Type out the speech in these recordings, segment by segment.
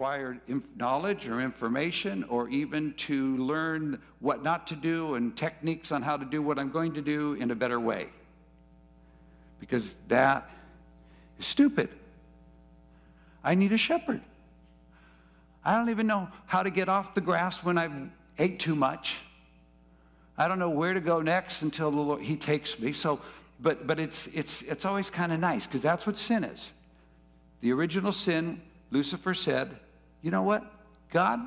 acquire inf- knowledge or information or even to learn what not to do and techniques on how to do what I'm going to do in a better way. Because that is stupid. I need a shepherd. I don't even know how to get off the grass when I've ate too much. I don't know where to go next until the Lord, He takes me. So, but but it's it's it's always kind of nice because that's what sin is. The original sin, Lucifer said, "You know what, God,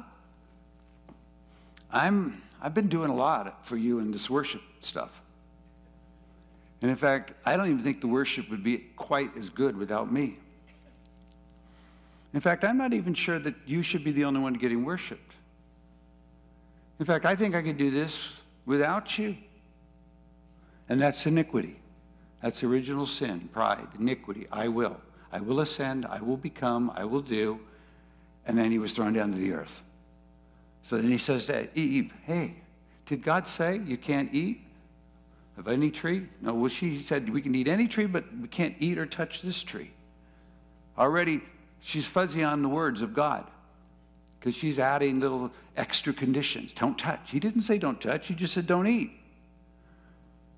I'm I've been doing a lot for you in this worship stuff." And in fact, I don't even think the worship would be quite as good without me. In fact, I'm not even sure that you should be the only one getting worshiped. In fact, I think I could do this without you. And that's iniquity. That's original sin, pride, iniquity. I will. I will ascend. I will become. I will do. And then he was thrown down to the earth. So then he says to Eve, Hey, did God say you can't eat of any tree? No, well, she said we can eat any tree, but we can't eat or touch this tree. Already, she's fuzzy on the words of God because she's adding little extra conditions. Don't touch. He didn't say don't touch, he just said don't eat.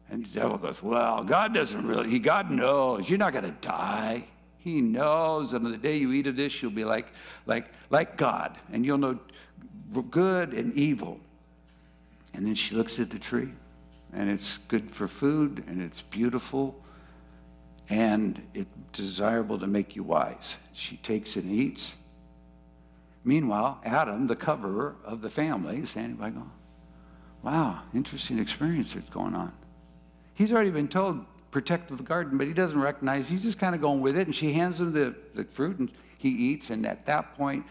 And the devil goes, Well, God doesn't really, he, God knows you're not going to die. He knows, and on the day you eat of this, you'll be like, like, like God, and you'll know good and evil. And then she looks at the tree, and it's good for food, and it's beautiful, and it's desirable to make you wise. She takes and eats. Meanwhile, Adam, the coverer of the family, is standing by going, Wow, interesting experience that's going on. He's already been told, protect the garden, but he doesn't recognize, he's just kind of going with it. And she hands him the, the fruit and he eats. And at that point,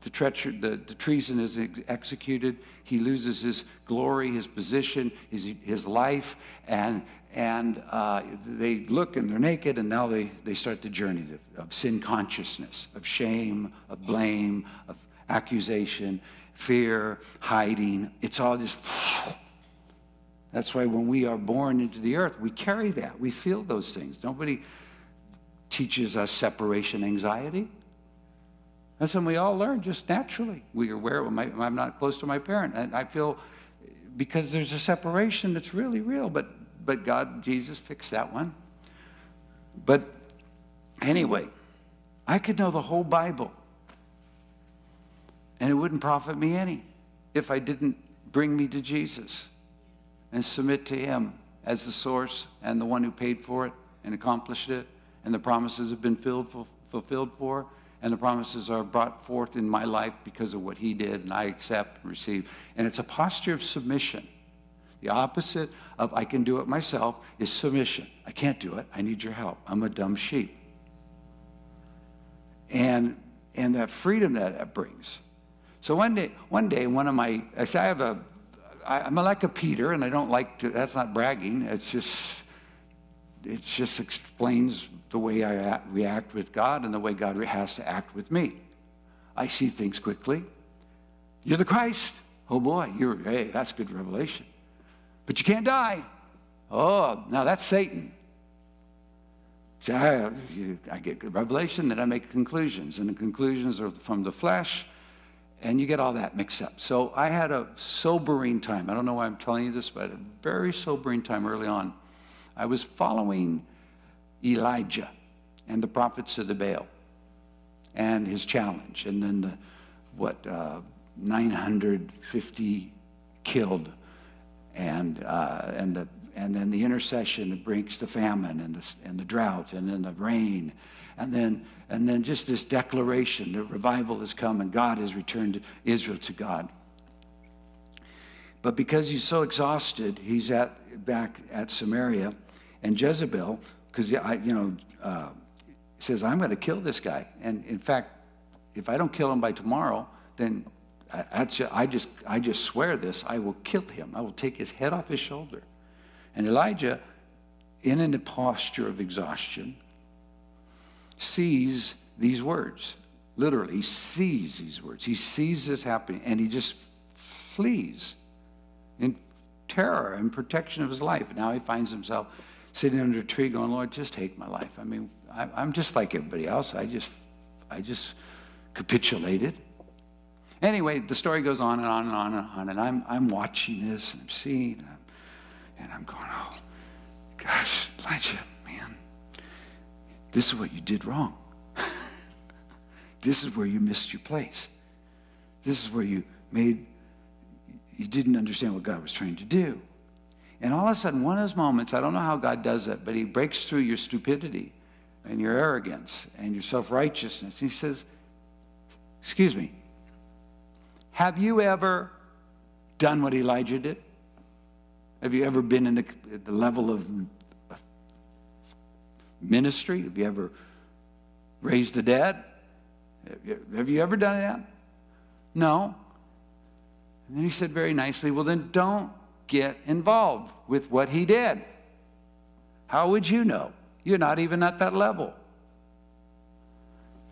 the, treachery, the, the treason is ex- executed. He loses his glory, his position, his, his life, and, and uh, they look and they're naked, and now they, they start the journey of, of sin consciousness, of shame, of blame, of accusation, fear, hiding. It's all just. That's why when we are born into the earth, we carry that. We feel those things. Nobody teaches us separation anxiety. That's something we all learn just naturally. We are aware my, I'm not close to my parent. And I feel because there's a separation that's really real, but but God, Jesus fixed that one. But anyway, I could know the whole Bible, and it wouldn't profit me any if I didn't bring me to Jesus and submit to Him as the source and the one who paid for it and accomplished it, and the promises have been filled, fulfilled for, and the promises are brought forth in my life because of what He did, and I accept and receive. And it's a posture of submission. The opposite of I can do it myself is submission. I can't do it. I need your help. I'm a dumb sheep. And and that freedom that it brings. So one day, one day, one of my I say I have a I, I'm like a Peter, and I don't like to. That's not bragging. It's just it just explains the way I act, react with God and the way God has to act with me. I see things quickly. You're the Christ. Oh boy, you're hey, that's good revelation. But you can't die. Oh, now that's Satan. See, I, I get revelation, then I make conclusions, and the conclusions are from the flesh, and you get all that mixed up. So I had a sobering time. I don't know why I'm telling you this, but a very sobering time early on. I was following Elijah and the prophets of the Baal and his challenge, and then the what uh, 950 killed and, uh, and, the, and then the intercession that brings the famine and the, and the drought and then the rain. And then, and then just this declaration that revival has come and God has returned Israel to God. But because he's so exhausted, he's at, back at Samaria and Jezebel, because, I, you know, uh, says, I'm going to kill this guy. And in fact, if I don't kill him by tomorrow, then I, I, just, I just swear this, I will kill him. I will take his head off his shoulder. And Elijah, in a posture of exhaustion, sees these words. Literally, he sees these words. He sees this happening and he just flees in terror and protection of his life. Now he finds himself sitting under a tree going, Lord, just take my life. I mean, I'm just like everybody else. I just, I just capitulated. Anyway, the story goes on and on and on and on, and I'm, I'm watching this and I'm seeing, and I'm, and I'm going, oh, gosh, Elijah, this is what you did wrong. this is where you missed your place. This is where you made, you didn't understand what God was trying to do. And all of a sudden, one of those moments, I don't know how God does it, but He breaks through your stupidity and your arrogance and your self righteousness. He says, Excuse me, have you ever done what Elijah did? Have you ever been in the, the level of ministry? Have you ever raised the dead? Have you ever done that? No. And then he said very nicely, Well, then don't get involved with what he did. How would you know? You're not even at that level.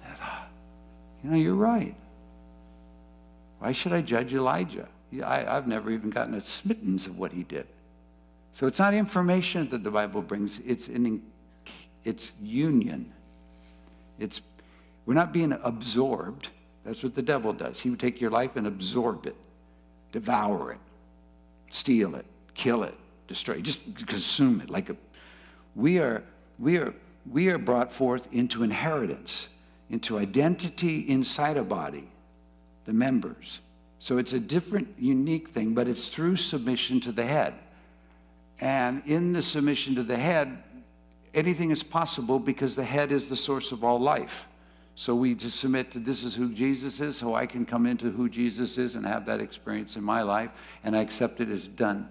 Thought, you know, you're right. Why should I judge Elijah? I, have never even gotten a smittens of what he did. So it's not information that the Bible brings, it's, an, it's union. It's, we're not being absorbed. That's what the devil does. He would take your life and absorb it, devour it, steal it, kill it, destroy it, just consume it. Like a, we are, we are, we are brought forth into inheritance, into identity inside a body, the members. So it's a different, unique thing, but it's through submission to the head. And in the submission to the head, anything is possible because the head is the source of all life. So we just submit to this is who Jesus is, so I can come into who Jesus is and have that experience in my life, and I accept it as done.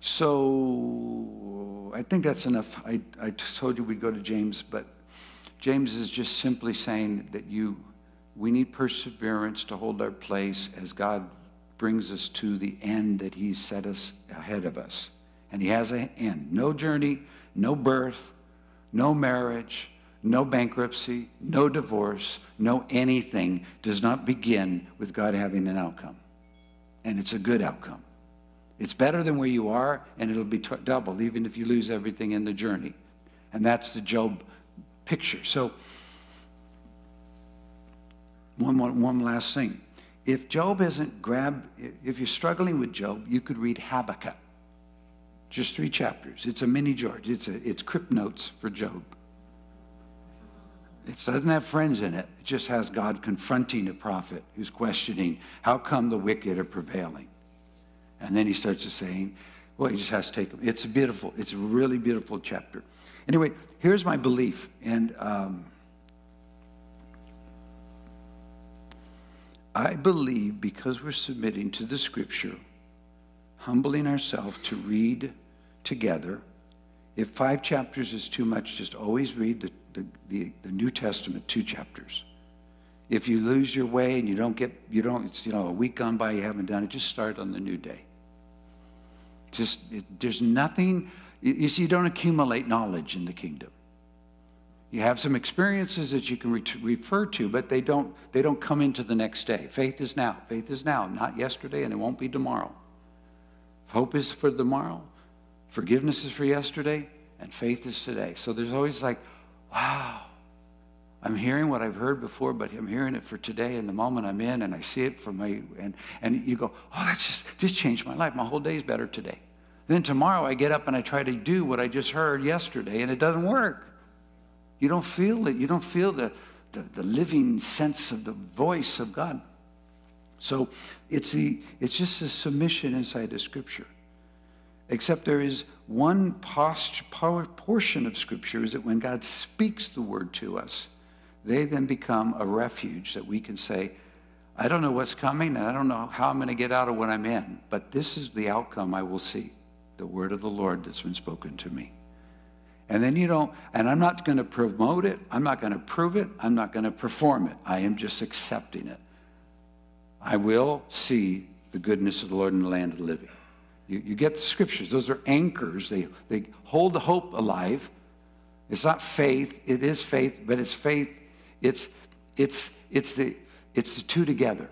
So I think that's enough. I, I told you we'd go to James, but James is just simply saying that you we need perseverance to hold our place as God brings us to the end that He set us ahead of us. And He has an end. No journey, no birth, no marriage, no bankruptcy, no divorce, no anything does not begin with God having an outcome. And it's a good outcome. It's better than where you are, and it'll be t- double, even if you lose everything in the journey. And that's the Job picture. So, one, one, one last thing. If Job isn't grabbed, if you're struggling with Job, you could read Habakkuk. Just three chapters. It's a mini George. It's, a, it's crypt notes for Job. It doesn't have friends in it. It just has God confronting a prophet who's questioning, how come the wicked are prevailing? And then he starts to saying, well, he just has to take them. It's a beautiful, it's a really beautiful chapter. Anyway, here's my belief. And um, I believe because we're submitting to the scripture, humbling ourselves to read together. If five chapters is too much, just always read the, the, the, the New Testament, two chapters. If you lose your way and you don't get, you don't, it's, you know, a week gone by, you haven't done it, just start on the new day. Just, it, there's nothing, you see, you don't accumulate knowledge in the kingdom. You have some experiences that you can re- refer to, but they don't, they don't come into the next day. Faith is now. Faith is now, not yesterday, and it won't be tomorrow. Hope is for tomorrow, forgiveness is for yesterday, and faith is today. So there's always like, wow, I'm hearing what I've heard before, but I'm hearing it for today and the moment I'm in, and I see it from my, and, and you go, oh, that's just, just changed my life. My whole day is better today. Then tomorrow I get up and I try to do what I just heard yesterday, and it doesn't work. You don't feel it. You don't feel the, the, the living sense of the voice of God. So it's, the, it's just a submission inside the scripture. Except there is one portion of scripture is that when God speaks the word to us, they then become a refuge that we can say, I don't know what's coming and I don't know how I'm going to get out of what I'm in, but this is the outcome I will see the word of the Lord that's been spoken to me. And then you don't, and I'm not going to promote it. I'm not going to prove it. I'm not going to perform it. I am just accepting it. I will see the goodness of the Lord in the land of the living. You, you get the scriptures. Those are anchors. They, they hold the hope alive. It's not faith. It is faith, but it's faith. It's, it's, it's, the, it's the two together.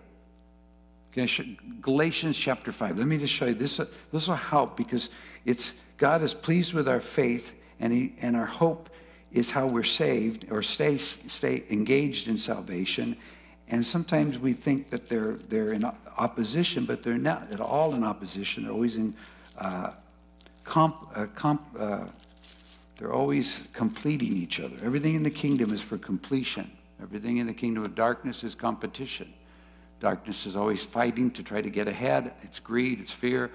Okay, Galatians chapter 5. Let me just show you. This, this will help because it's, God is pleased with our faith and, he, and our hope is how we're saved or stay, stay engaged in salvation. And sometimes we think that they're, they're in opposition, but they're not at all in opposition. They're always in uh, comp, uh, comp, uh, they're always completing each other. Everything in the kingdom is for completion. Everything in the kingdom of darkness is competition. Darkness is always fighting to try to get ahead. It's greed, it's fear.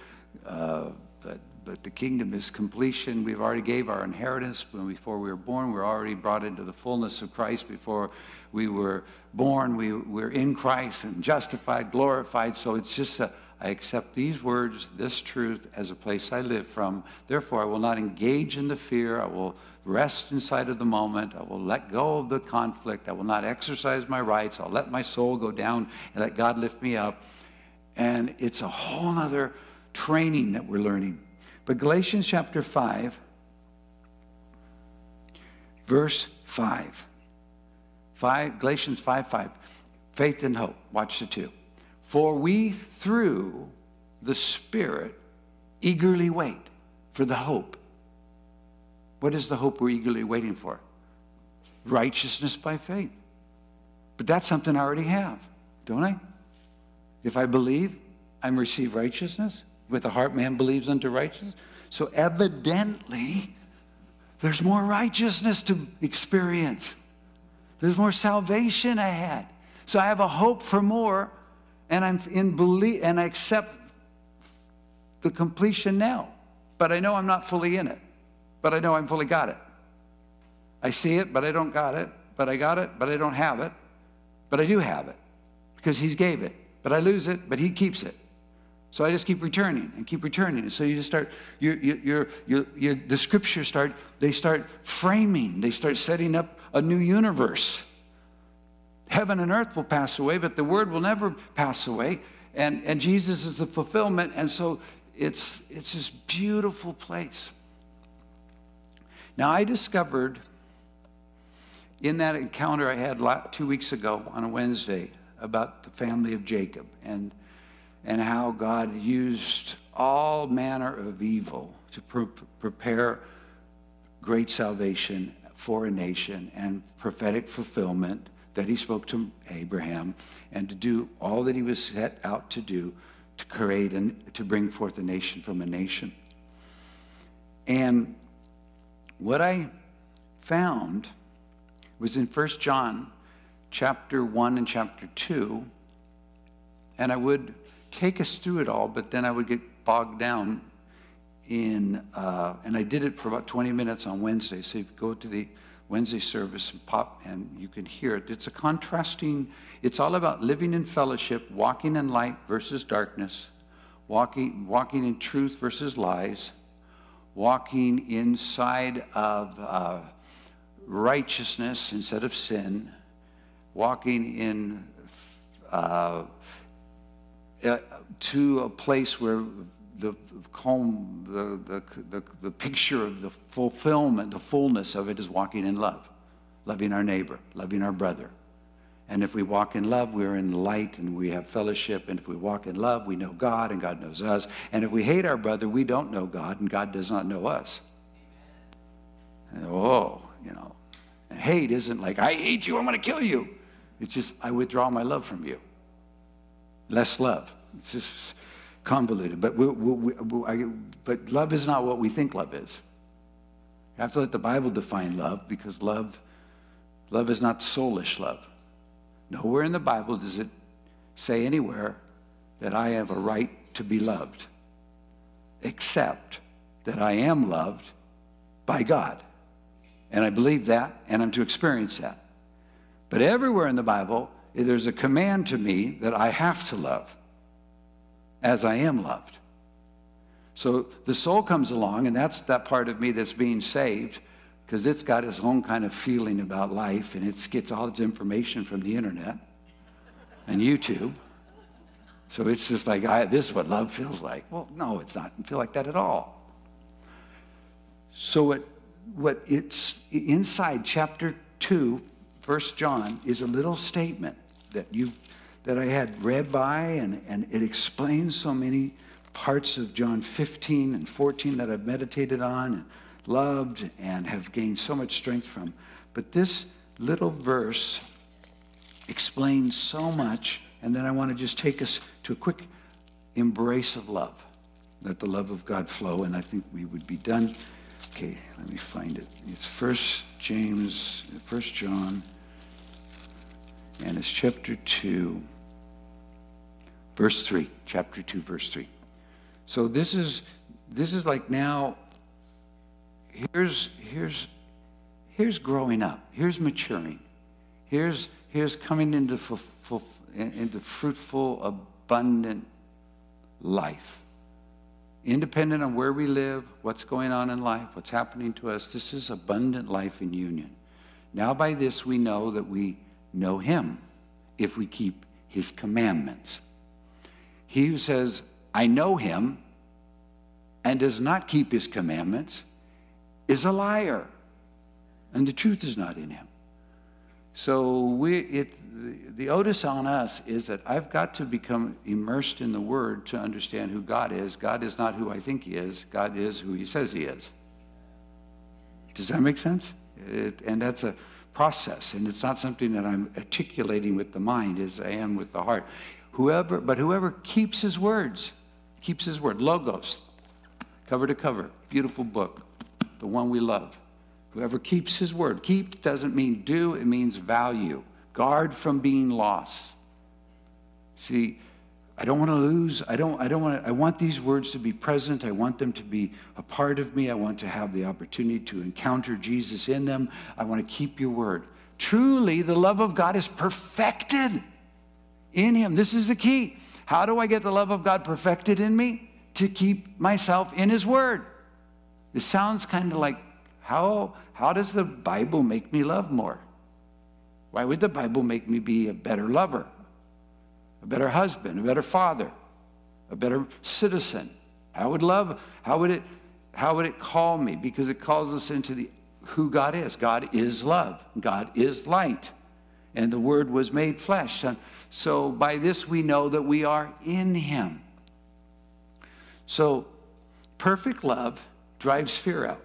But, the kingdom is completion. We've already gave our inheritance when before we were born. We're already brought into the fullness of Christ before we were born. We, we're in Christ and justified, glorified. So it's just a, I accept these words, this truth, as a place I live from. Therefore, I will not engage in the fear. I will rest inside of the moment. I will let go of the conflict. I will not exercise my rights. I'll let my soul go down and let God lift me up. And it's a whole other training that we're learning. But Galatians chapter 5, verse 5. 5 Galatians 5 5. Faith and hope. Watch the two. For we, through the Spirit, eagerly wait for the hope. What is the hope we're eagerly waiting for? Righteousness by faith. But that's something I already have, don't I? If I believe, I'm receive righteousness. With the heart, man believes unto righteousness. So evidently, there's more righteousness to experience. There's more salvation ahead. So I have a hope for more and I'm in belief and I accept the completion now. But I know I'm not fully in it. But I know I'm fully got it. I see it, but I don't got it. But I got it, but I don't have it. But I do have it because He's gave it. But I lose it, but He keeps it. So I just keep returning and keep returning. And so you just start, you, you, you, you, the scriptures start, they start framing, they start setting up a new universe. Heaven and earth will pass away, but the word will never pass away. And, and Jesus is the fulfillment. And so it's, it's this beautiful place. Now, I discovered in that encounter I had two weeks ago on a Wednesday about the family of Jacob and, and how God used all manner of evil to pre- prepare great salvation for a nation and prophetic fulfillment that he spoke to Abraham and to do all that he was set out to do to create and to bring forth a nation from a nation. And what I found was in 1 John chapter 1 and chapter 2, and I would take us through it all, but then I would get bogged down in, uh, and I did it for about 20 minutes on Wednesday. So you go to the Wednesday service and pop, and you can hear it. It's a contrasting, it's all about living in fellowship, walking in light versus darkness, walking, walking in truth versus lies, walking inside of uh, righteousness instead of sin, walking in uh, uh, to a place where the home, the, the, the, the picture of the fulfillment, the fullness of it is walking in love, loving our neighbor, loving our brother. And if we walk in love, we're in light and we have fellowship. And if we walk in love, we know God and God knows us. And if we hate our brother, we don't know God and God does not know us. And, oh, you know. And hate isn't like, I hate you, I'm going to kill you. It's just, I withdraw my love from you. Less love. It's just convoluted. But, we, we, we, I, but love is not what we think love is. You have to let the Bible define love because love, love is not soulish love. Nowhere in the Bible does it say anywhere that I have a right to be loved, except that I am loved by God. And I believe that, and I'm to experience that. But everywhere in the Bible, there's a command to me that I have to love as I am loved. So the soul comes along, and that's that part of me that's being saved because it's got its own kind of feeling about life and it gets all its information from the internet and YouTube. So it's just like, I, this is what love feels like. Well, no, it's not. feel like that at all. So what, what it's inside chapter 2, First John, is a little statement that you that I had read by, and, and it explains so many parts of John 15 and 14 that I've meditated on and loved and have gained so much strength from. But this little verse explains so much, and then I want to just take us to a quick embrace of love. Let the love of God flow, and I think we would be done. Okay, let me find it. It's First James, First John, and it's chapter 2, verse 3. Chapter 2, verse 3. So this is this is like now here's here's here's growing up. Here's maturing. Here's here's coming into into fruitful, abundant life. Independent on where we live, what's going on in life, what's happening to us, this is abundant life in union. Now, by this, we know that we know Him if we keep His commandments. He who says, I know Him, and does not keep His commandments is a liar, and the truth is not in Him. So we, it, the, the on us is that I've got to become immersed in the Word to understand who God is. God is not who I think He is. God is who He says He is. Does that make sense? It, and that's a process, and it's not something that I'm articulating with the mind as I am with the heart. Whoever, but whoever keeps His words, keeps His word, logos, cover to cover, beautiful book, the one we love Whoever keeps his word. Keep doesn't mean do, it means value. Guard from being lost. See, I don't want to lose. I don't, I don't want to, I want these words to be present. I want them to be a part of me. I want to have the opportunity to encounter Jesus in them. I want to keep your word. Truly, the love of God is perfected in him. This is the key. How do I get the love of God perfected in me? To keep myself in his word. It sounds kind of like how, how does the Bible make me love more? Why would the Bible make me be a better lover, a better husband, a better father, a better citizen? How would love, how would it, how would it call me? Because it calls us into the who God is. God is love. God is light. And the word was made flesh. So by this we know that we are in him. So perfect love drives fear out.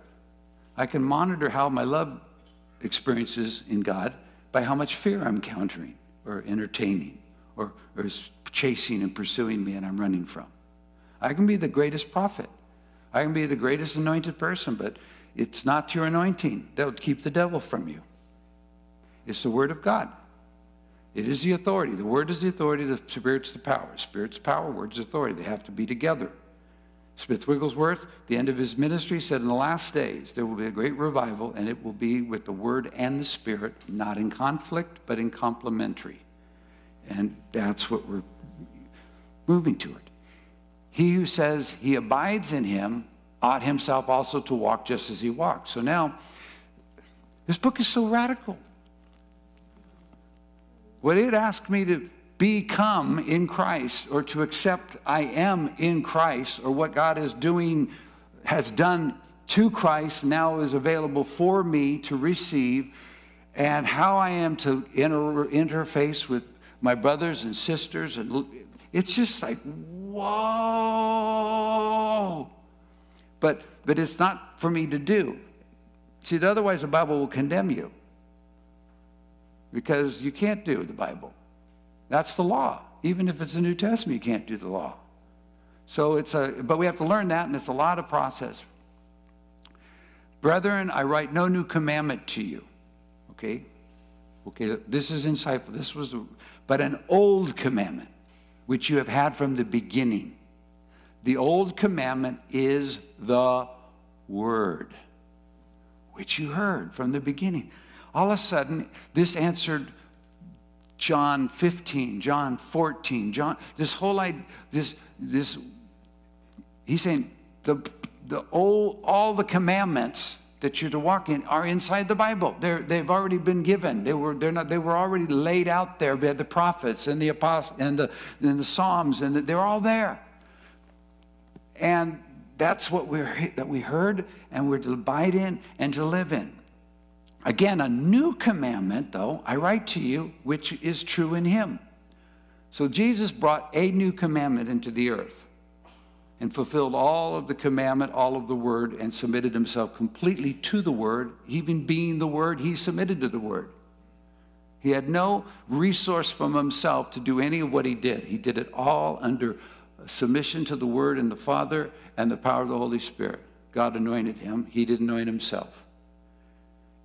I can monitor how my love experiences in God by how much fear I'm countering or entertaining or, or chasing and pursuing me and I'm running from. I can be the greatest prophet. I can be the greatest anointed person, but it's not your anointing that will keep the devil from you. It's the word of God. It is the authority. The word is the authority, the spirit's the power. Spirit's power, word's authority. They have to be together. Smith Wigglesworth, the end of his ministry, said, In the last days there will be a great revival, and it will be with the Word and the Spirit, not in conflict, but in complementary. And that's what we're moving toward. He who says he abides in him ought himself also to walk just as he walked. So now, this book is so radical. What it asked me to become in Christ or to accept I am in Christ or what God is doing, has done to Christ now is available for me to receive, and how I am to inter- interface with my brothers and sisters. And it's just like, whoa. But, but it's not for me to do. See, otherwise the Bible will condemn you because you can't do the Bible. That's the law. Even if it's the New Testament, you can't do the law. So it's a, but we have to learn that, and it's a lot of process. Brethren, I write no new commandment to you. Okay? Okay, this is insightful. This was, but an old commandment, which you have had from the beginning. The old commandment is the word, which you heard from the beginning. All of a sudden, this answered John 15, John 14, John, this whole idea, this, this, he's saying the, the old, all the commandments that you're to walk in are inside the Bible. They're, they've already been given. They were, they're not, they were already laid out there by the prophets and the apostles and the, and the Psalms, and the, they're all there. And that's what we're, that we heard and we're to abide in and to live in. Again, a new commandment, though, I write to you, which is true in him. So Jesus brought a new commandment into the earth. And fulfilled all of the commandment, all of the word, and submitted himself completely to the word. Even being the word, he submitted to the word. He had no resource from himself to do any of what he did. He did it all under submission to the word and the Father and the power of the Holy Spirit. God anointed him, he didn't anoint himself.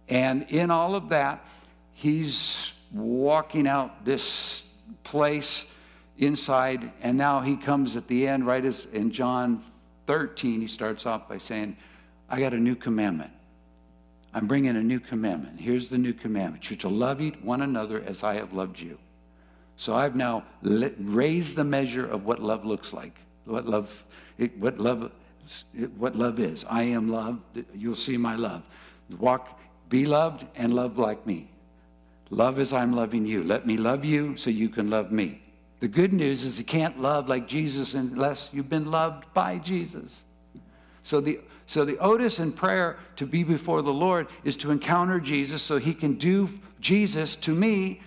And in all of that, he's walking out this place inside. And now he comes at the end, right as in John 13, he starts off by saying, I got a new commandment. I'm bringing a new commandment. Here's the new commandment you're to love each one another as I have loved you. So I've now raised the measure of what love looks like, what love, what love, what love is. I am love. You'll see my love. Walk, be loved, and love like me. Love as I'm loving you. Let me love you so you can love me. The good news is you can't love like Jesus unless you've been loved by Jesus. So the so the Otis in prayer to be before the Lord is to encounter Jesus so he can do Jesus to me,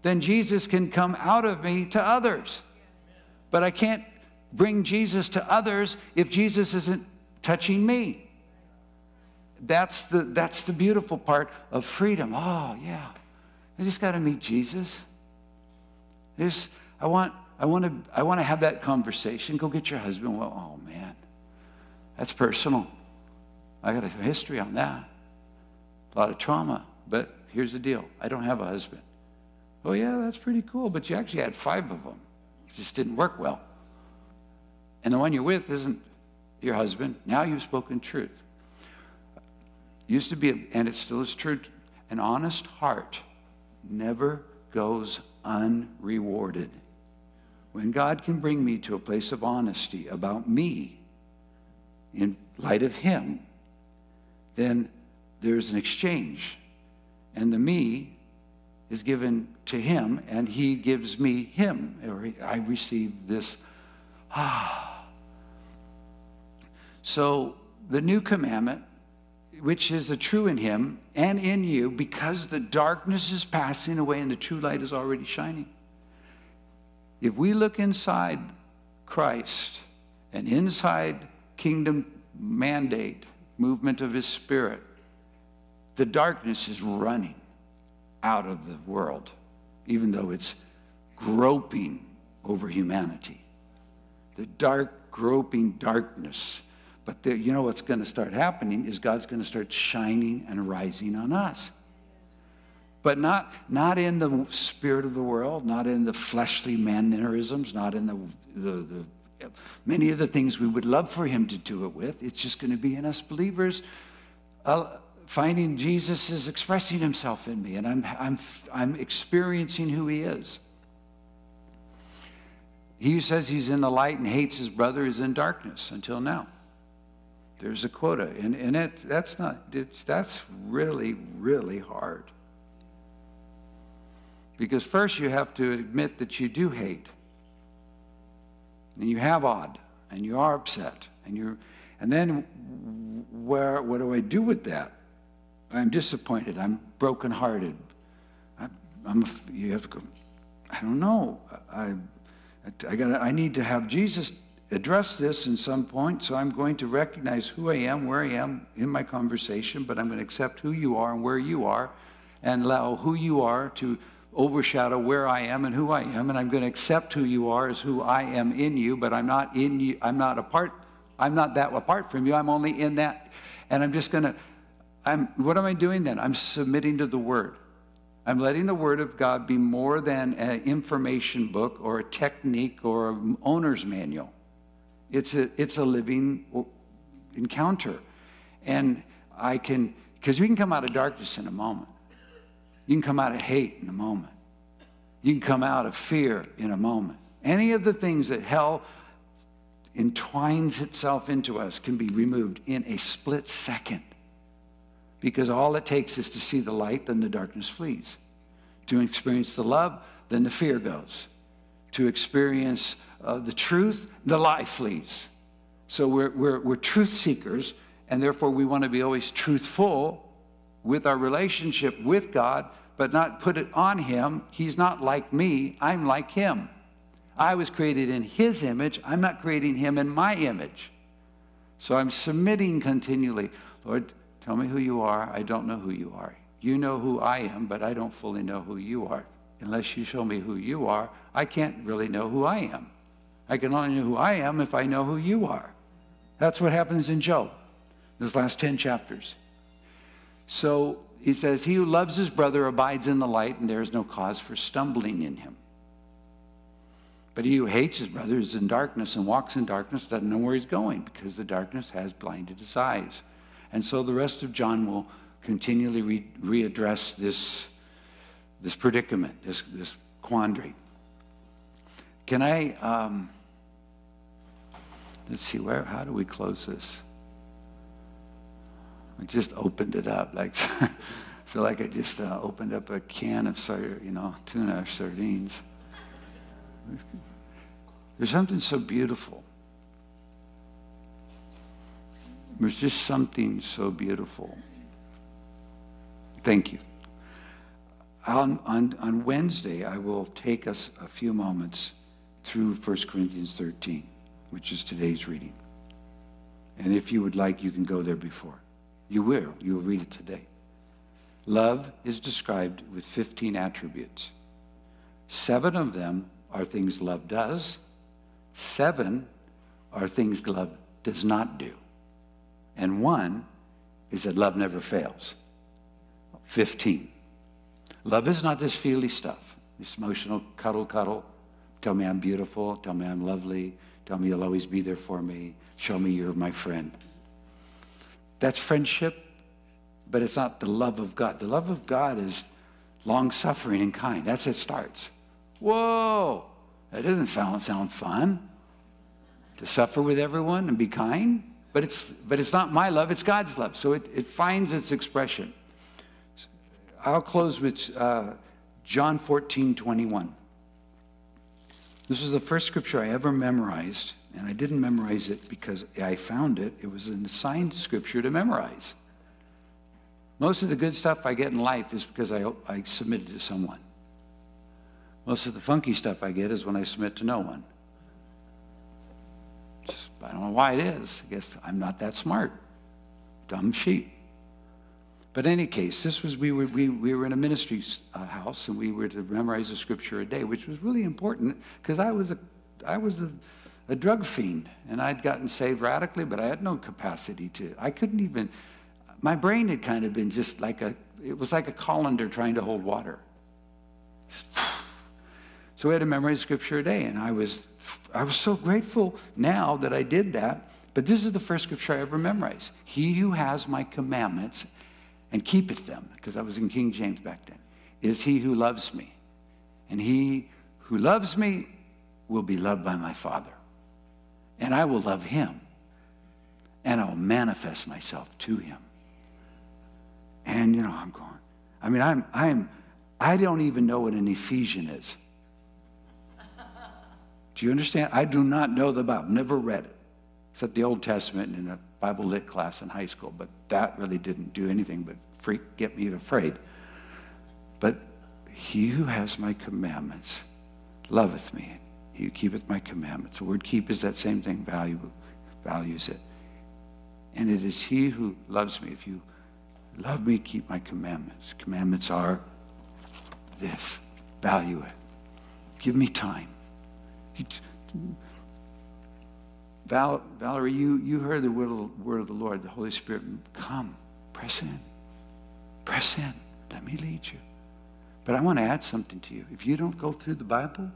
then Jesus can come out of me to others. But I can't bring Jesus to others if Jesus isn't touching me. That's the, that's the beautiful part of freedom. Oh, yeah. I just got to meet Jesus. Just, I want, I want to, I want to have that conversation. Go get your husband. Well, oh man, that's personal. I got a history on that. A lot of trauma. But here's the deal. I don't have a husband. Oh yeah, that's pretty cool. But you actually had five of them. It just didn't work well. And the one you're with isn't your husband. Now you've spoken truth. Used to be, and it still is true, an honest heart never goes unrewarded. When God can bring me to a place of honesty about me in light of Him, then there's an exchange. And the me is given to Him, and He gives me Him. Or I receive this. Ah. So the new commandment which is the true in him and in you, because the darkness is passing away and the true light is already shining. If we look inside Christ and inside kingdom mandate, movement of his spirit, the darkness is running out of the world, even though it's groping over humanity. The dark, groping darkness but the, you know what's going to start happening is God's going to start shining and rising on us. But not, not in the spirit of the world, not in the fleshly mannerisms, not in the, the, the many of the things we would love for him to do it with. It's just going to be in us believers. Uh, finding Jesus is expressing himself in me, and I'm, I'm, I'm experiencing who he is. He who says he's in the light and hates his brother is in darkness until now. There's a quota. And, and it, that's not, it's, that's really, really hard. Because first you have to admit that you do hate. And you have odd. And you are upset. And you're, and then where, what do I do with that? I'm disappointed. I'm brokenhearted. I, I'm, you have to go, I don't know. I, I, got I need to have Jesus address this in some point, so I'm going to recognize who I am, where I am in my conversation, but I'm going to accept who you are and where you are and allow who you are to overshadow where I am and who I am, and I'm going to accept who you are as who I am in you, but I'm not in you, I'm not apart, I'm not that apart from you, I'm only in that. And I'm just going to, I'm, what am I doing then? I'm submitting to the word. I'm letting the Word of God be more than an information book or a technique or an owner's manual. It's a, it's a living encounter. And I can, because we can come out of darkness in a moment. You can come out of hate in a moment. You can come out of fear in a moment. Any of the things that hell entwines itself into us can be removed in a split second. Because all it takes is to see the light, then the darkness flees. To experience the love, then the fear goes. To experience uh, the truth, the lie flees. So we're, we're, we're truth seekers, and therefore we want to be always truthful with our relationship with God, but not put it on Him. He's not like me, I'm like Him. I was created in his image. I'm not creating him in my image. So I'm submitting continually. Lord, tell me who you are. I don't know who you are. You know who I am, but I don't fully know who you are. Unless you show me who you are, I can't really know who I am. I can only know who I am if I know who you are. That's what happens in Job, those last 10 chapters. So he says, He who loves his brother abides in the light, and there is no cause for stumbling in him. But he who hates his brother is in darkness and walks in darkness, doesn't know where he's going because the darkness has blinded his eyes. And so the rest of John will continually re- readdress this, this predicament, this, this quandary. Can I, um, let's see, where, how do we close this? I just opened it up. Like, I feel like I just uh, opened up a can of, you know, tuna or sardines. There's something so beautiful. There's just something so beautiful. Thank you. On, on, on Wednesday, I will take us a few moments through 1 Corinthians 13, which is today's reading. And if you would like, you can go there before. You will. You will read it today. Love is described with 15 attributes. Seven of them are things love does. Seven are things love does not do. And one is that love never fails. 15. Love is not this feely stuff, this emotional cuddle, cuddle. Tell me I'm beautiful. Tell me I'm lovely. Tell me you'll always be there for me. Show me you're my friend. That's friendship, but it's not the love of God. The love of God is long suffering and kind. That's it starts. Whoa, that doesn't sound, fun to suffer with everyone and be kind. But it's, but it's not my love, it's God's love. So it, it finds its expression. I'll close with uh, John 14, 21. This was the first scripture I ever memorized, and I didn't memorize it because I found it. It was an assigned scripture to memorize. Most of the good stuff I get in life is because I, I submitted to someone. Most of the funky stuff I get is when I submit to no one. Just, I don't know why it is. I guess I'm not that smart. Dumb sheep. But in any case, this was we were we, we were in a ministry uh, house and we were to memorize a scripture a day, which was really important because I was a I was a, a drug fiend and I'd gotten saved radically, but I had no capacity to. I couldn't even. My brain had kind of been just like a. It was like a colander trying to hold water. So we had to memorize scripture a day, and I was I was so grateful now that I did that. But this is the first scripture I ever memorized. He who has my commandments and keepeth them, because I was in King James back then, is he who loves me. And he who loves me will be loved by my Father. And I will love him. And I will manifest myself to him. And you know, I'm going, I mean, I'm I'm I don't even know what an Ephesian is. Do you understand? I do not know the Bible, never read it, except the Old Testament in a Bible lit class in high school, but that really didn't do anything but freak, get me afraid. But he who has my commandments loveth me. He who keepeth my commandments. The word keep is that same thing, value, values it. And it is he who loves me. If you love me, keep my commandments. Commandments are this. Value it. Give me time. Val, Valerie, you, you heard the word of, word of the Lord, the Holy Spirit. Come, press in. Press in. Let me lead you. But I want to add something to you. If you don't go through the Bible,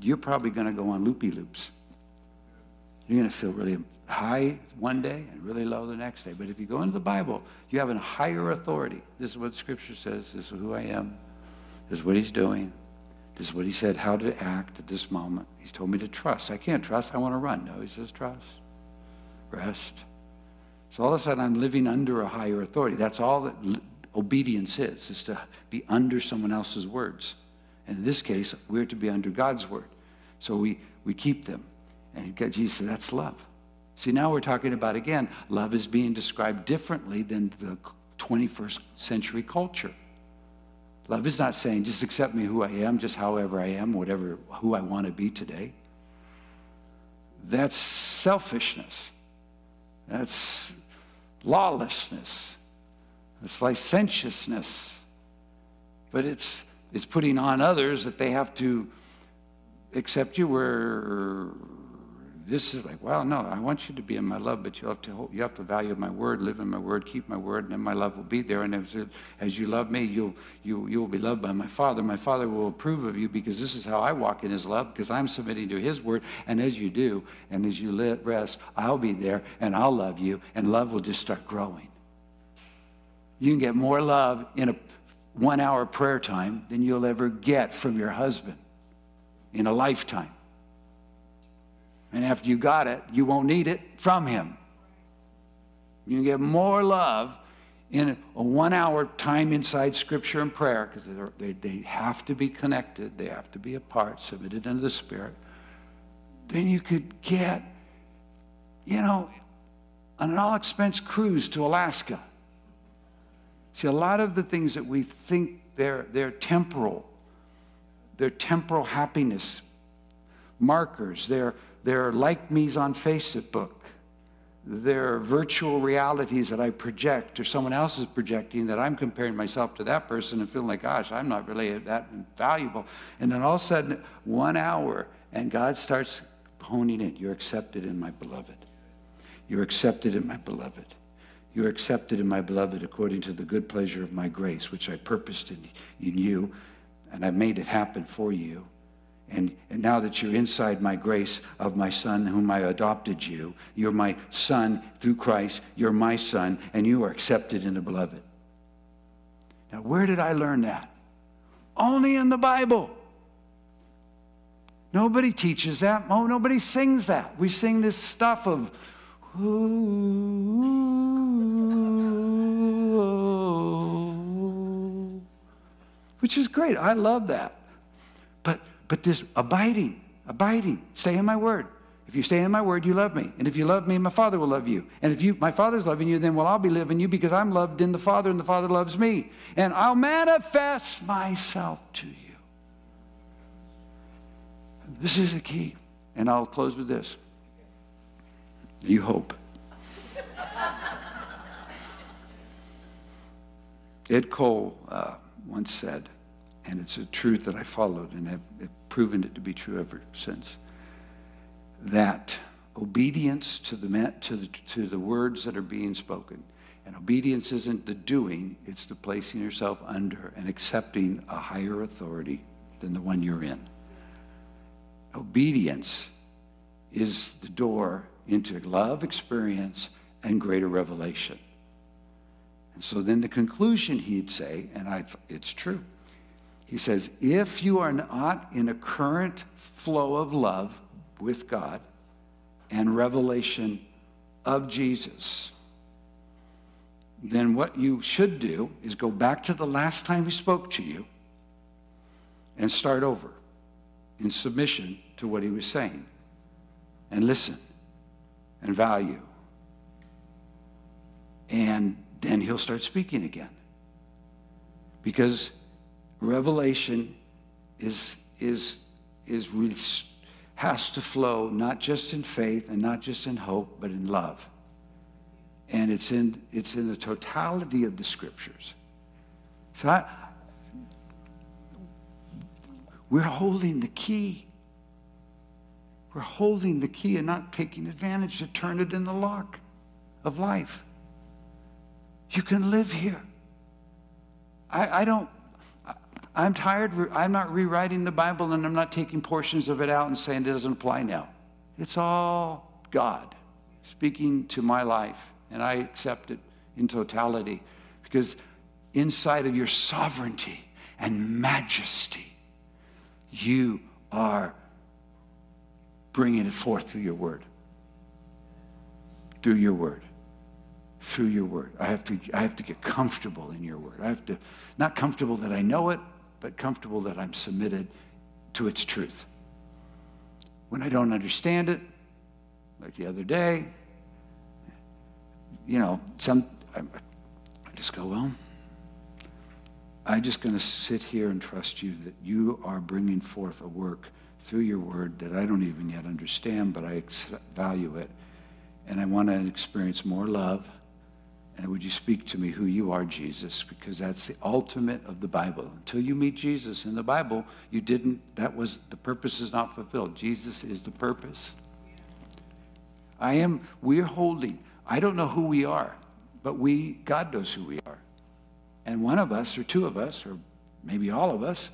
you're probably going to go on loopy loops. You're going to feel really high one day and really low the next day. But if you go into the Bible, you have a higher authority. This is what Scripture says. This is who I am. This is what He's doing. This is what he said, how to act at this moment. He's told me to trust. I can't trust. I want to run. No, he says trust. Rest. So all of a sudden, I'm living under a higher authority. That's all that obedience is, is to be under someone else's words. And in this case, we're to be under God's word. So we, we keep them. And Jesus said, that's love. See, now we're talking about, again, love is being described differently than the 21st century culture. Love is not saying just accept me who I am, just however I am, whatever who I want to be today. That's selfishness. That's lawlessness. That's licentiousness. But it's it's putting on others that they have to accept you where this is like, well, no, I want you to be in my love, but you have to you have to value my word, live in my word, keep my word, and then my love will be there. And as, as you love me, you'll you you will be loved by my Father. My Father will approve of you because this is how I walk in His love, because I'm submitting to His word. And as you do, and as you let rest, I'll be there, and I'll love you, and love will just start growing. You can get more love in a one-hour prayer time than you'll ever get from your husband in a lifetime. And after you got it, you won't need it from him. You can get more love in a one hour time inside scripture and prayer because they, they have to be connected, they have to be apart, submitted unto the Spirit. Then you could get, you know, an all expense cruise to Alaska. See, a lot of the things that we think they're, they're temporal, they're temporal happiness markers, they're, they're like me's on Facebook. They're virtual realities that I project or someone else is projecting that I'm comparing myself to that person and feeling like, gosh, I'm not really that valuable. And then all of a sudden, one hour, and God starts honing it. You're accepted in my beloved. You're accepted in my beloved. You're accepted in my beloved according to the good pleasure of my grace, which I purposed in, in you, and I made it happen for you. And, and now that you're inside my grace of my son, whom I adopted you, you're my son through Christ, you're my son, and you are accepted in the beloved. Now, where did I learn that? Only in the Bible. Nobody teaches that. Oh, nobody sings that. We sing this stuff of, which is great. I love that. But but this abiding, abiding, stay in my word. If you stay in my word, you love me. And if you love me, my Father will love you. And if you, my Father's loving you, then well, I'll be loving you because I'm loved in the Father and the Father loves me. And I'll manifest myself to you. This is the key. And I'll close with this. You hope. Ed Cole uh, once said, and it's a truth that I followed and have, proven it to be true ever since. That obedience to the, to, the, to the words that are being spoken, and obedience isn't the doing, it's the placing yourself under and accepting a higher authority than the one you're in. Obedience is the door into love experience and greater revelation. And so then the conclusion he'd say, and I, it's true, he says, if you are not in a current flow of love with God and revelation of Jesus, then what you should do is go back to the last time he spoke to you and start over in submission to what he was saying and listen and value. And then he'll start speaking again. Because revelation is, is, is has to flow not just in faith and not just in hope, but in love. And it's in, it's in the totality of the scriptures. So I, we're holding the key. We're holding the key and not taking advantage to turn it in the lock of life. You can live here. I, I don't I'm tired. I'm not rewriting the Bible and I'm not taking portions of it out and saying it doesn't apply now. It's all God speaking to my life, and I accept it in totality because inside of your sovereignty and majesty, you are bringing it forth through your word. Through your word through your word. I have to, I have to get comfortable in your word. I have to, not comfortable that I know it, but comfortable that I'm submitted to its truth. When I don't understand it, like the other day, you know, some I, I just go, well, I'm just going to sit here and trust you that you are bringing forth a work through your word that I don't even yet understand, but I value it. And I want to experience more love. And would you speak to me who you are, Jesus? Because that's the ultimate of the Bible. Until you meet Jesus in the Bible, you didn't, that was, the purpose is not fulfilled. Jesus is the purpose. I am, we're holding, I don't know who we are, but we, God knows who we are. And one of us, or two of us, or maybe all of us,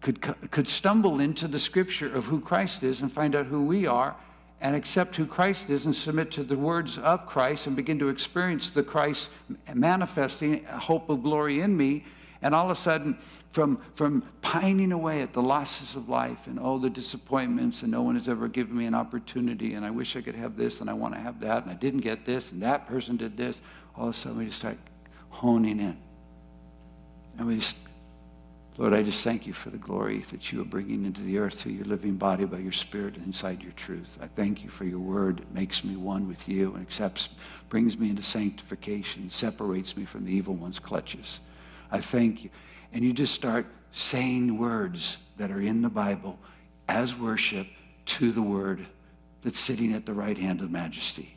could, could stumble into the scripture of who Christ is and find out who we are and accept who Christ is and submit to the words of Christ and begin to experience the Christ manifesting hope of glory in me. And all of a sudden, from, from pining away at the losses of life and all the disappointments, and no one has ever given me an opportunity, and I wish I could have this, and I want to have that, and I didn't get this, and that person did this, all of a sudden we just start honing in. And we just Lord, I just thank you for the glory that you are bringing into the earth through your living body by your spirit inside your truth. I thank you for your word. It makes me one with you and accepts, brings me into sanctification, separates me from the evil one's clutches. I thank you. And you just start saying words that are in the Bible as worship to the word that's sitting at the right hand of majesty.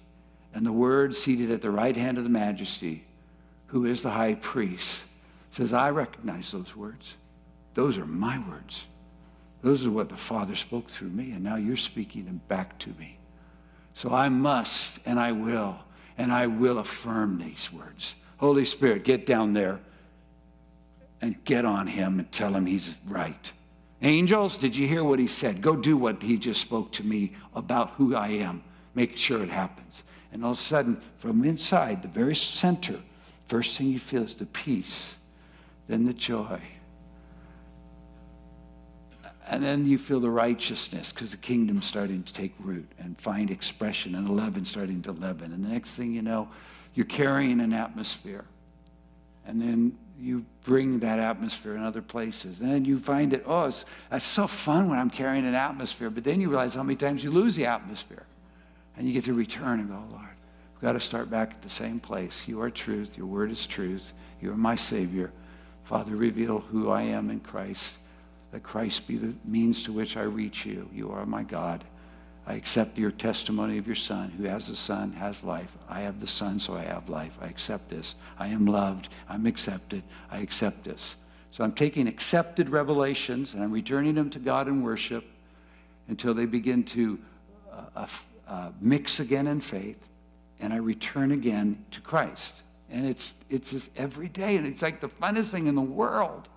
And the word seated at the right hand of the majesty, who is the high priest, says, I recognize those words. Those are my words. Those are what the Father spoke through me, and now you're speaking them back to me. So I must, and I will, and I will affirm these words. Holy Spirit, get down there and get on him and tell him he's right. Angels, did you hear what he said? Go do what he just spoke to me about who I am. Make sure it happens. And all of a sudden, from inside, the very center, first thing you feel is the peace, then the joy, and then you feel the righteousness because the kingdom's starting to take root and find expression and leaven starting to leaven. And the next thing you know, you're carrying an atmosphere. And then you bring that atmosphere in other places. And then you find that, oh, it's, it's so fun when I'm carrying an atmosphere. But then you realize how many times you lose the atmosphere. And you get to return and go, oh, Lord, we've got to start back at the same place. You are truth. Your word is truth. You are my Savior. Father, reveal who I am in Christ that Christ be the means to which I reach you. You are my God. I accept your testimony of your Son. Who has the Son has life. I have the Son, so I have life. I accept this. I am loved. I'm accepted. I accept this. So I'm taking accepted revelations and I'm returning them to God in worship until they begin to uh, uh, uh mix again in faith, and I return again to Christ. And it's, it's just every day, and it's like the funnest thing in the world.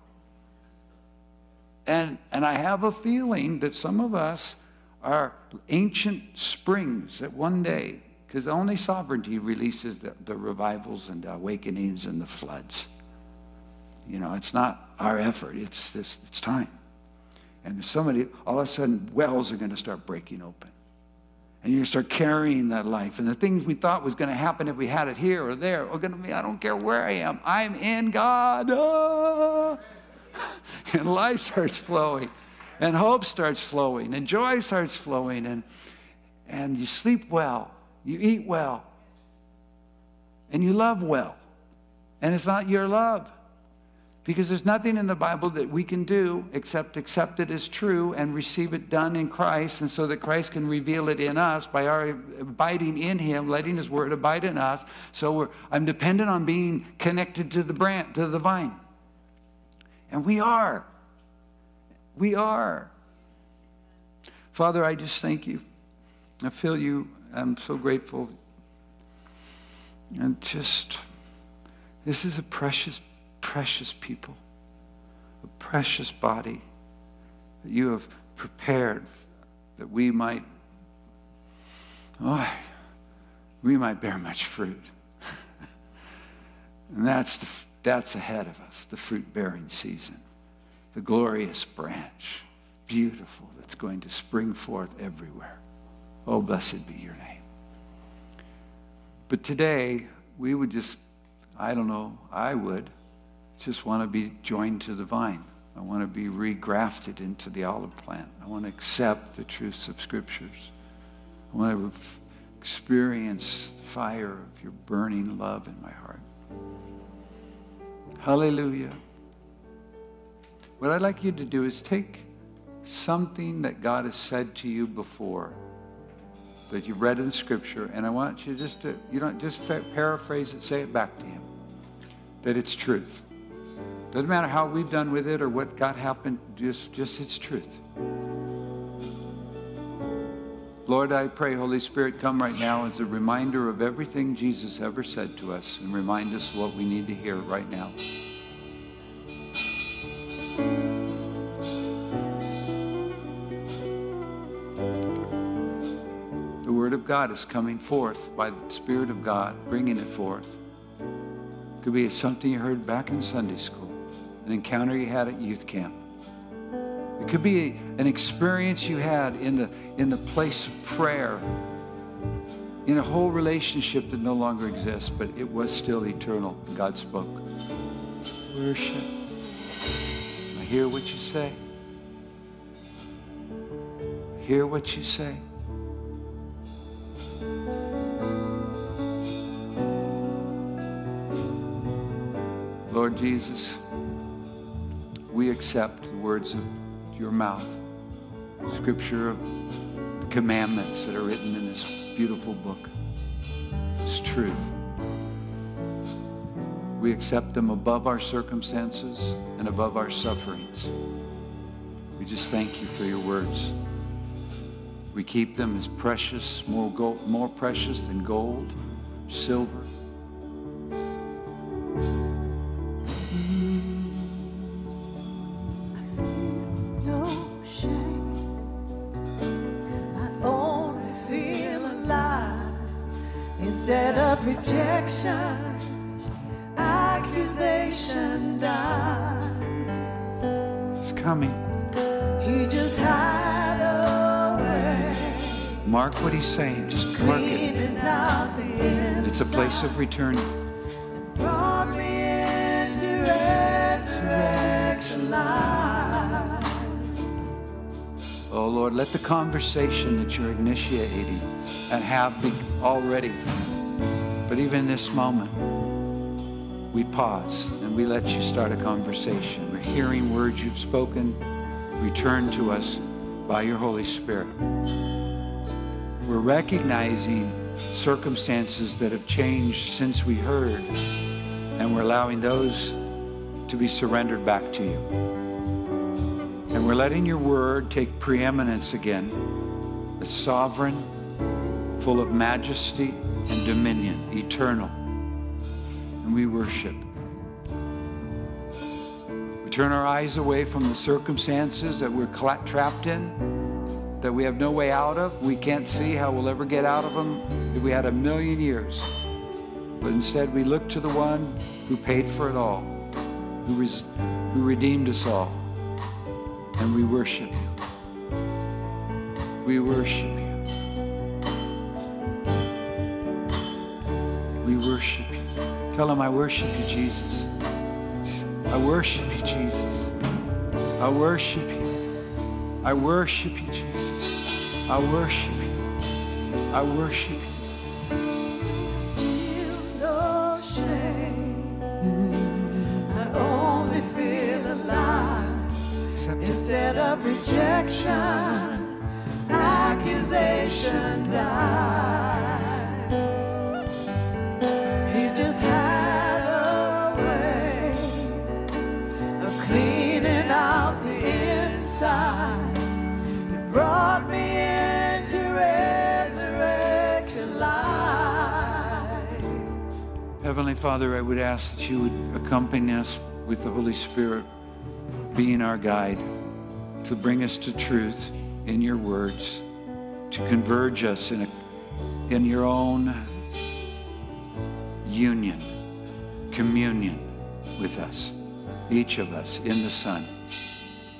And, and I have a feeling that some of us are ancient springs that one day, because only sovereignty releases the, the revivals and the awakenings and the floods. You know, it's not our effort, it's, this, it's time. And somebody, all of a sudden, wells are going to start breaking open. And you're going to start carrying that life. And the things we thought was going to happen if we had it here or there are going to be, I don't care where I am, I'm in God. Ah! and life starts flowing, and hope starts flowing, and joy starts flowing, and, and you sleep well, you eat well, and you love well. And it's not your love. Because there's nothing in the Bible that we can do except accept it as true and receive it done in Christ, and so that Christ can reveal it in us by our abiding in Him, letting His Word abide in us. So I'm dependent on being connected to the branch, to the vine. And we are. We are. Father, I just thank you. I feel you. I'm so grateful. And just, this is a precious, precious people, a precious body that you have prepared that we might, oh, we might bear much fruit. and that's the that's ahead of us, the fruit bearing season, the glorious branch, beautiful, that's going to spring forth everywhere. Oh, blessed be your name. But today, we would just, I don't know, I would just want to be joined to the vine. I want to be regrafted into the olive plant. I want to accept the truths of scriptures. I want to experience the fire of your burning love in my heart. Hallelujah. what I'd like you to do is take something that God has said to you before that you read in Scripture, and I want you just to, you don't just paraphrase it, say it back to Him, that it's truth. Doesn't matter how we've done with it or what got happened, just, just it's truth. Lord, I pray, Holy Spirit, come right now as a reminder of everything Jesus ever said to us and remind us what we need to hear right now. The Word of God is coming forth by the Spirit of God, bringing it forth. It could be something you heard back in Sunday school, an encounter you had at youth camp. It could be an experience you had in the, in the place of prayer, in a whole relationship that no longer exists, but it was still eternal. God spoke. Worship. I hear what you say. Hear what you say. Lord Jesus, we accept the words of your mouth. Scripture of commandments that are written in this beautiful book. It's truth. We accept them above our circumstances and above our sufferings. We just thank you for your words. We keep them as precious, more, gold, more precious than gold, silver, what he's saying. Just mark it. It's a place of returning. Oh Lord, let the conversation that you're initiating and have be already, but even in this moment, we pause and we let you start a conversation. We're hearing words you've spoken returned to us by your Holy Spirit. We're recognizing circumstances that have changed since we heard, and we're allowing those to be surrendered back to you. And we're letting your word take preeminence again, the sovereign, full of majesty and dominion, eternal. And we worship. We turn our eyes away from the circumstances that we're trapped in that we have no way out of. We can't see how we'll ever get out of them if we had a million years. But instead, we look to the one who paid for it all, who, res- who redeemed us all, and we worship you. We worship you. We worship you. Tell him, I worship you, Jesus. I worship you, Jesus. I worship you. I worship you, Jesus. I worship you. I worship you. Feel no shame. I only feel alive. Instead of rejection, accusation dies. Father, I would ask that you would accompany us with the Holy Spirit being our guide to bring us to truth in your words, to converge us in, a, in your own union, communion with us, each of us in the Son,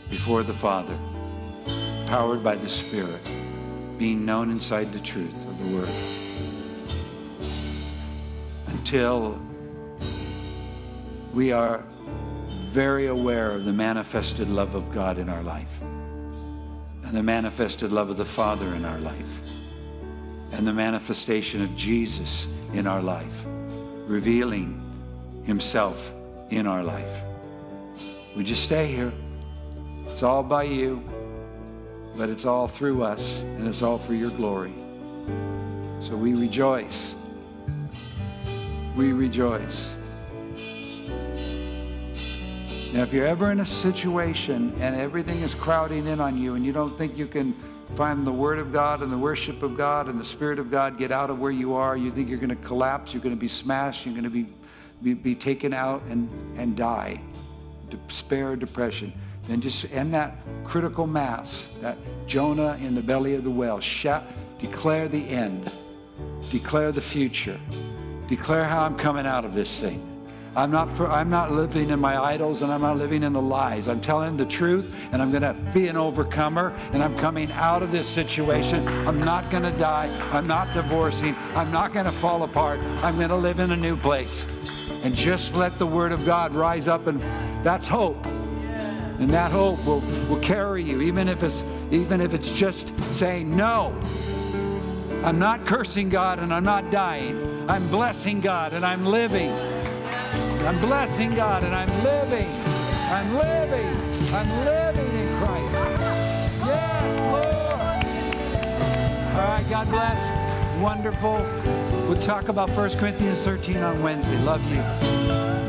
before the Father powered by the Spirit, being known inside the truth of the Word. Until we are very aware of the manifested love of God in our life and the manifested love of the Father in our life and the manifestation of Jesus in our life, revealing himself in our life. We just stay here. It's all by you, but it's all through us, and it's all for your glory. So we rejoice. We rejoice. Now, if you're ever in a situation and everything is crowding in on you and you don't think you can find the Word of God and the worship of God and the Spirit of God get out of where you are, you think you're going to collapse, you're going to be smashed, you're going to be, be, be taken out and, and die, despair, depression, then just end that critical mass, that Jonah in the belly of the whale. Shout, declare the end. Declare the future. Declare how I'm coming out of this thing. I'm not, for, I'm not living in my idols and I'm not living in the lies. I'm telling the truth and I'm going to be an overcomer and I'm coming out of this situation. I'm not going to die. I'm not divorcing. I'm not going to fall apart. I'm going to live in a new place. And just let the word of God rise up and that's hope. And that hope will, will carry you, even if it's even if it's just saying no. I'm not cursing God and I'm not dying. I'm blessing God and I'm living. I'm blessing God and I'm living. I'm living. I'm living in Christ. Yes, Lord. All right, God bless. Wonderful. We'll talk about 1 Corinthians 13 on Wednesday. Love you.